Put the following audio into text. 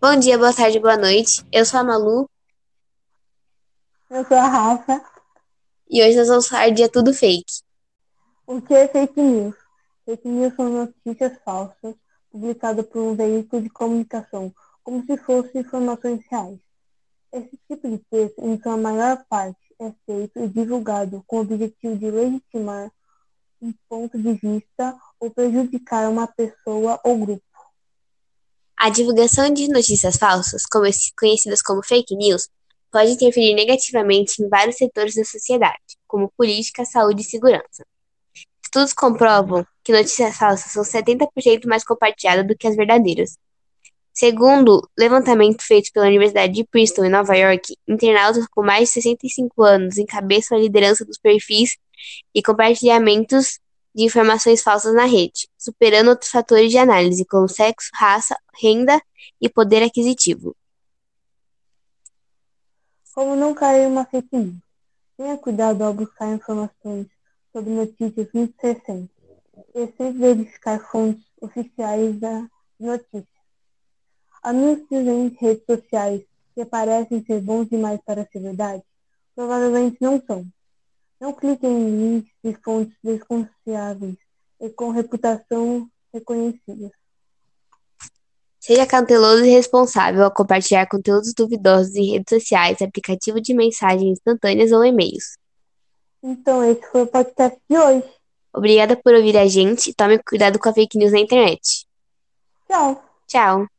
Bom dia, boa tarde, boa noite. Eu sou a Malu Eu sou a Rafa. e hoje nós vamos falar de É Tudo Fake. O que é fake news? Fake news são notícias falsas publicadas por um veículo de comunicação, como se fossem informações reais. Esse tipo de texto, em sua maior parte, é feito e divulgado com o objetivo de legitimar um ponto de vista ou prejudicar uma pessoa ou grupo. A divulgação de notícias falsas, conhecidas como fake news, pode interferir negativamente em vários setores da sociedade, como política, saúde e segurança. Estudos comprovam que notícias falsas são 70% mais compartilhadas do que as verdadeiras. Segundo levantamento feito pela Universidade de Princeton, em Nova York, internautas com mais de 65 anos encabeçam a liderança dos perfis e compartilhamentos de informações falsas na rede, superando outros fatores de análise, como sexo, raça, renda e poder aquisitivo. Como não cair em uma fake news? Tenha cuidado ao buscar informações sobre notícias muito recentes e sempre verificar fontes oficiais da notícia. Anúncios em redes sociais que parecem ser bons demais para ser verdade, provavelmente não são. Não clique em links de fontes desconfiáveis e com reputação reconhecida. Seja cauteloso e responsável ao compartilhar conteúdos duvidosos em redes sociais, aplicativo de mensagens instantâneas ou e-mails. Então, esse foi o podcast de hoje. Obrigada por ouvir a gente e tome cuidado com a fake news na internet. Tchau! Tchau!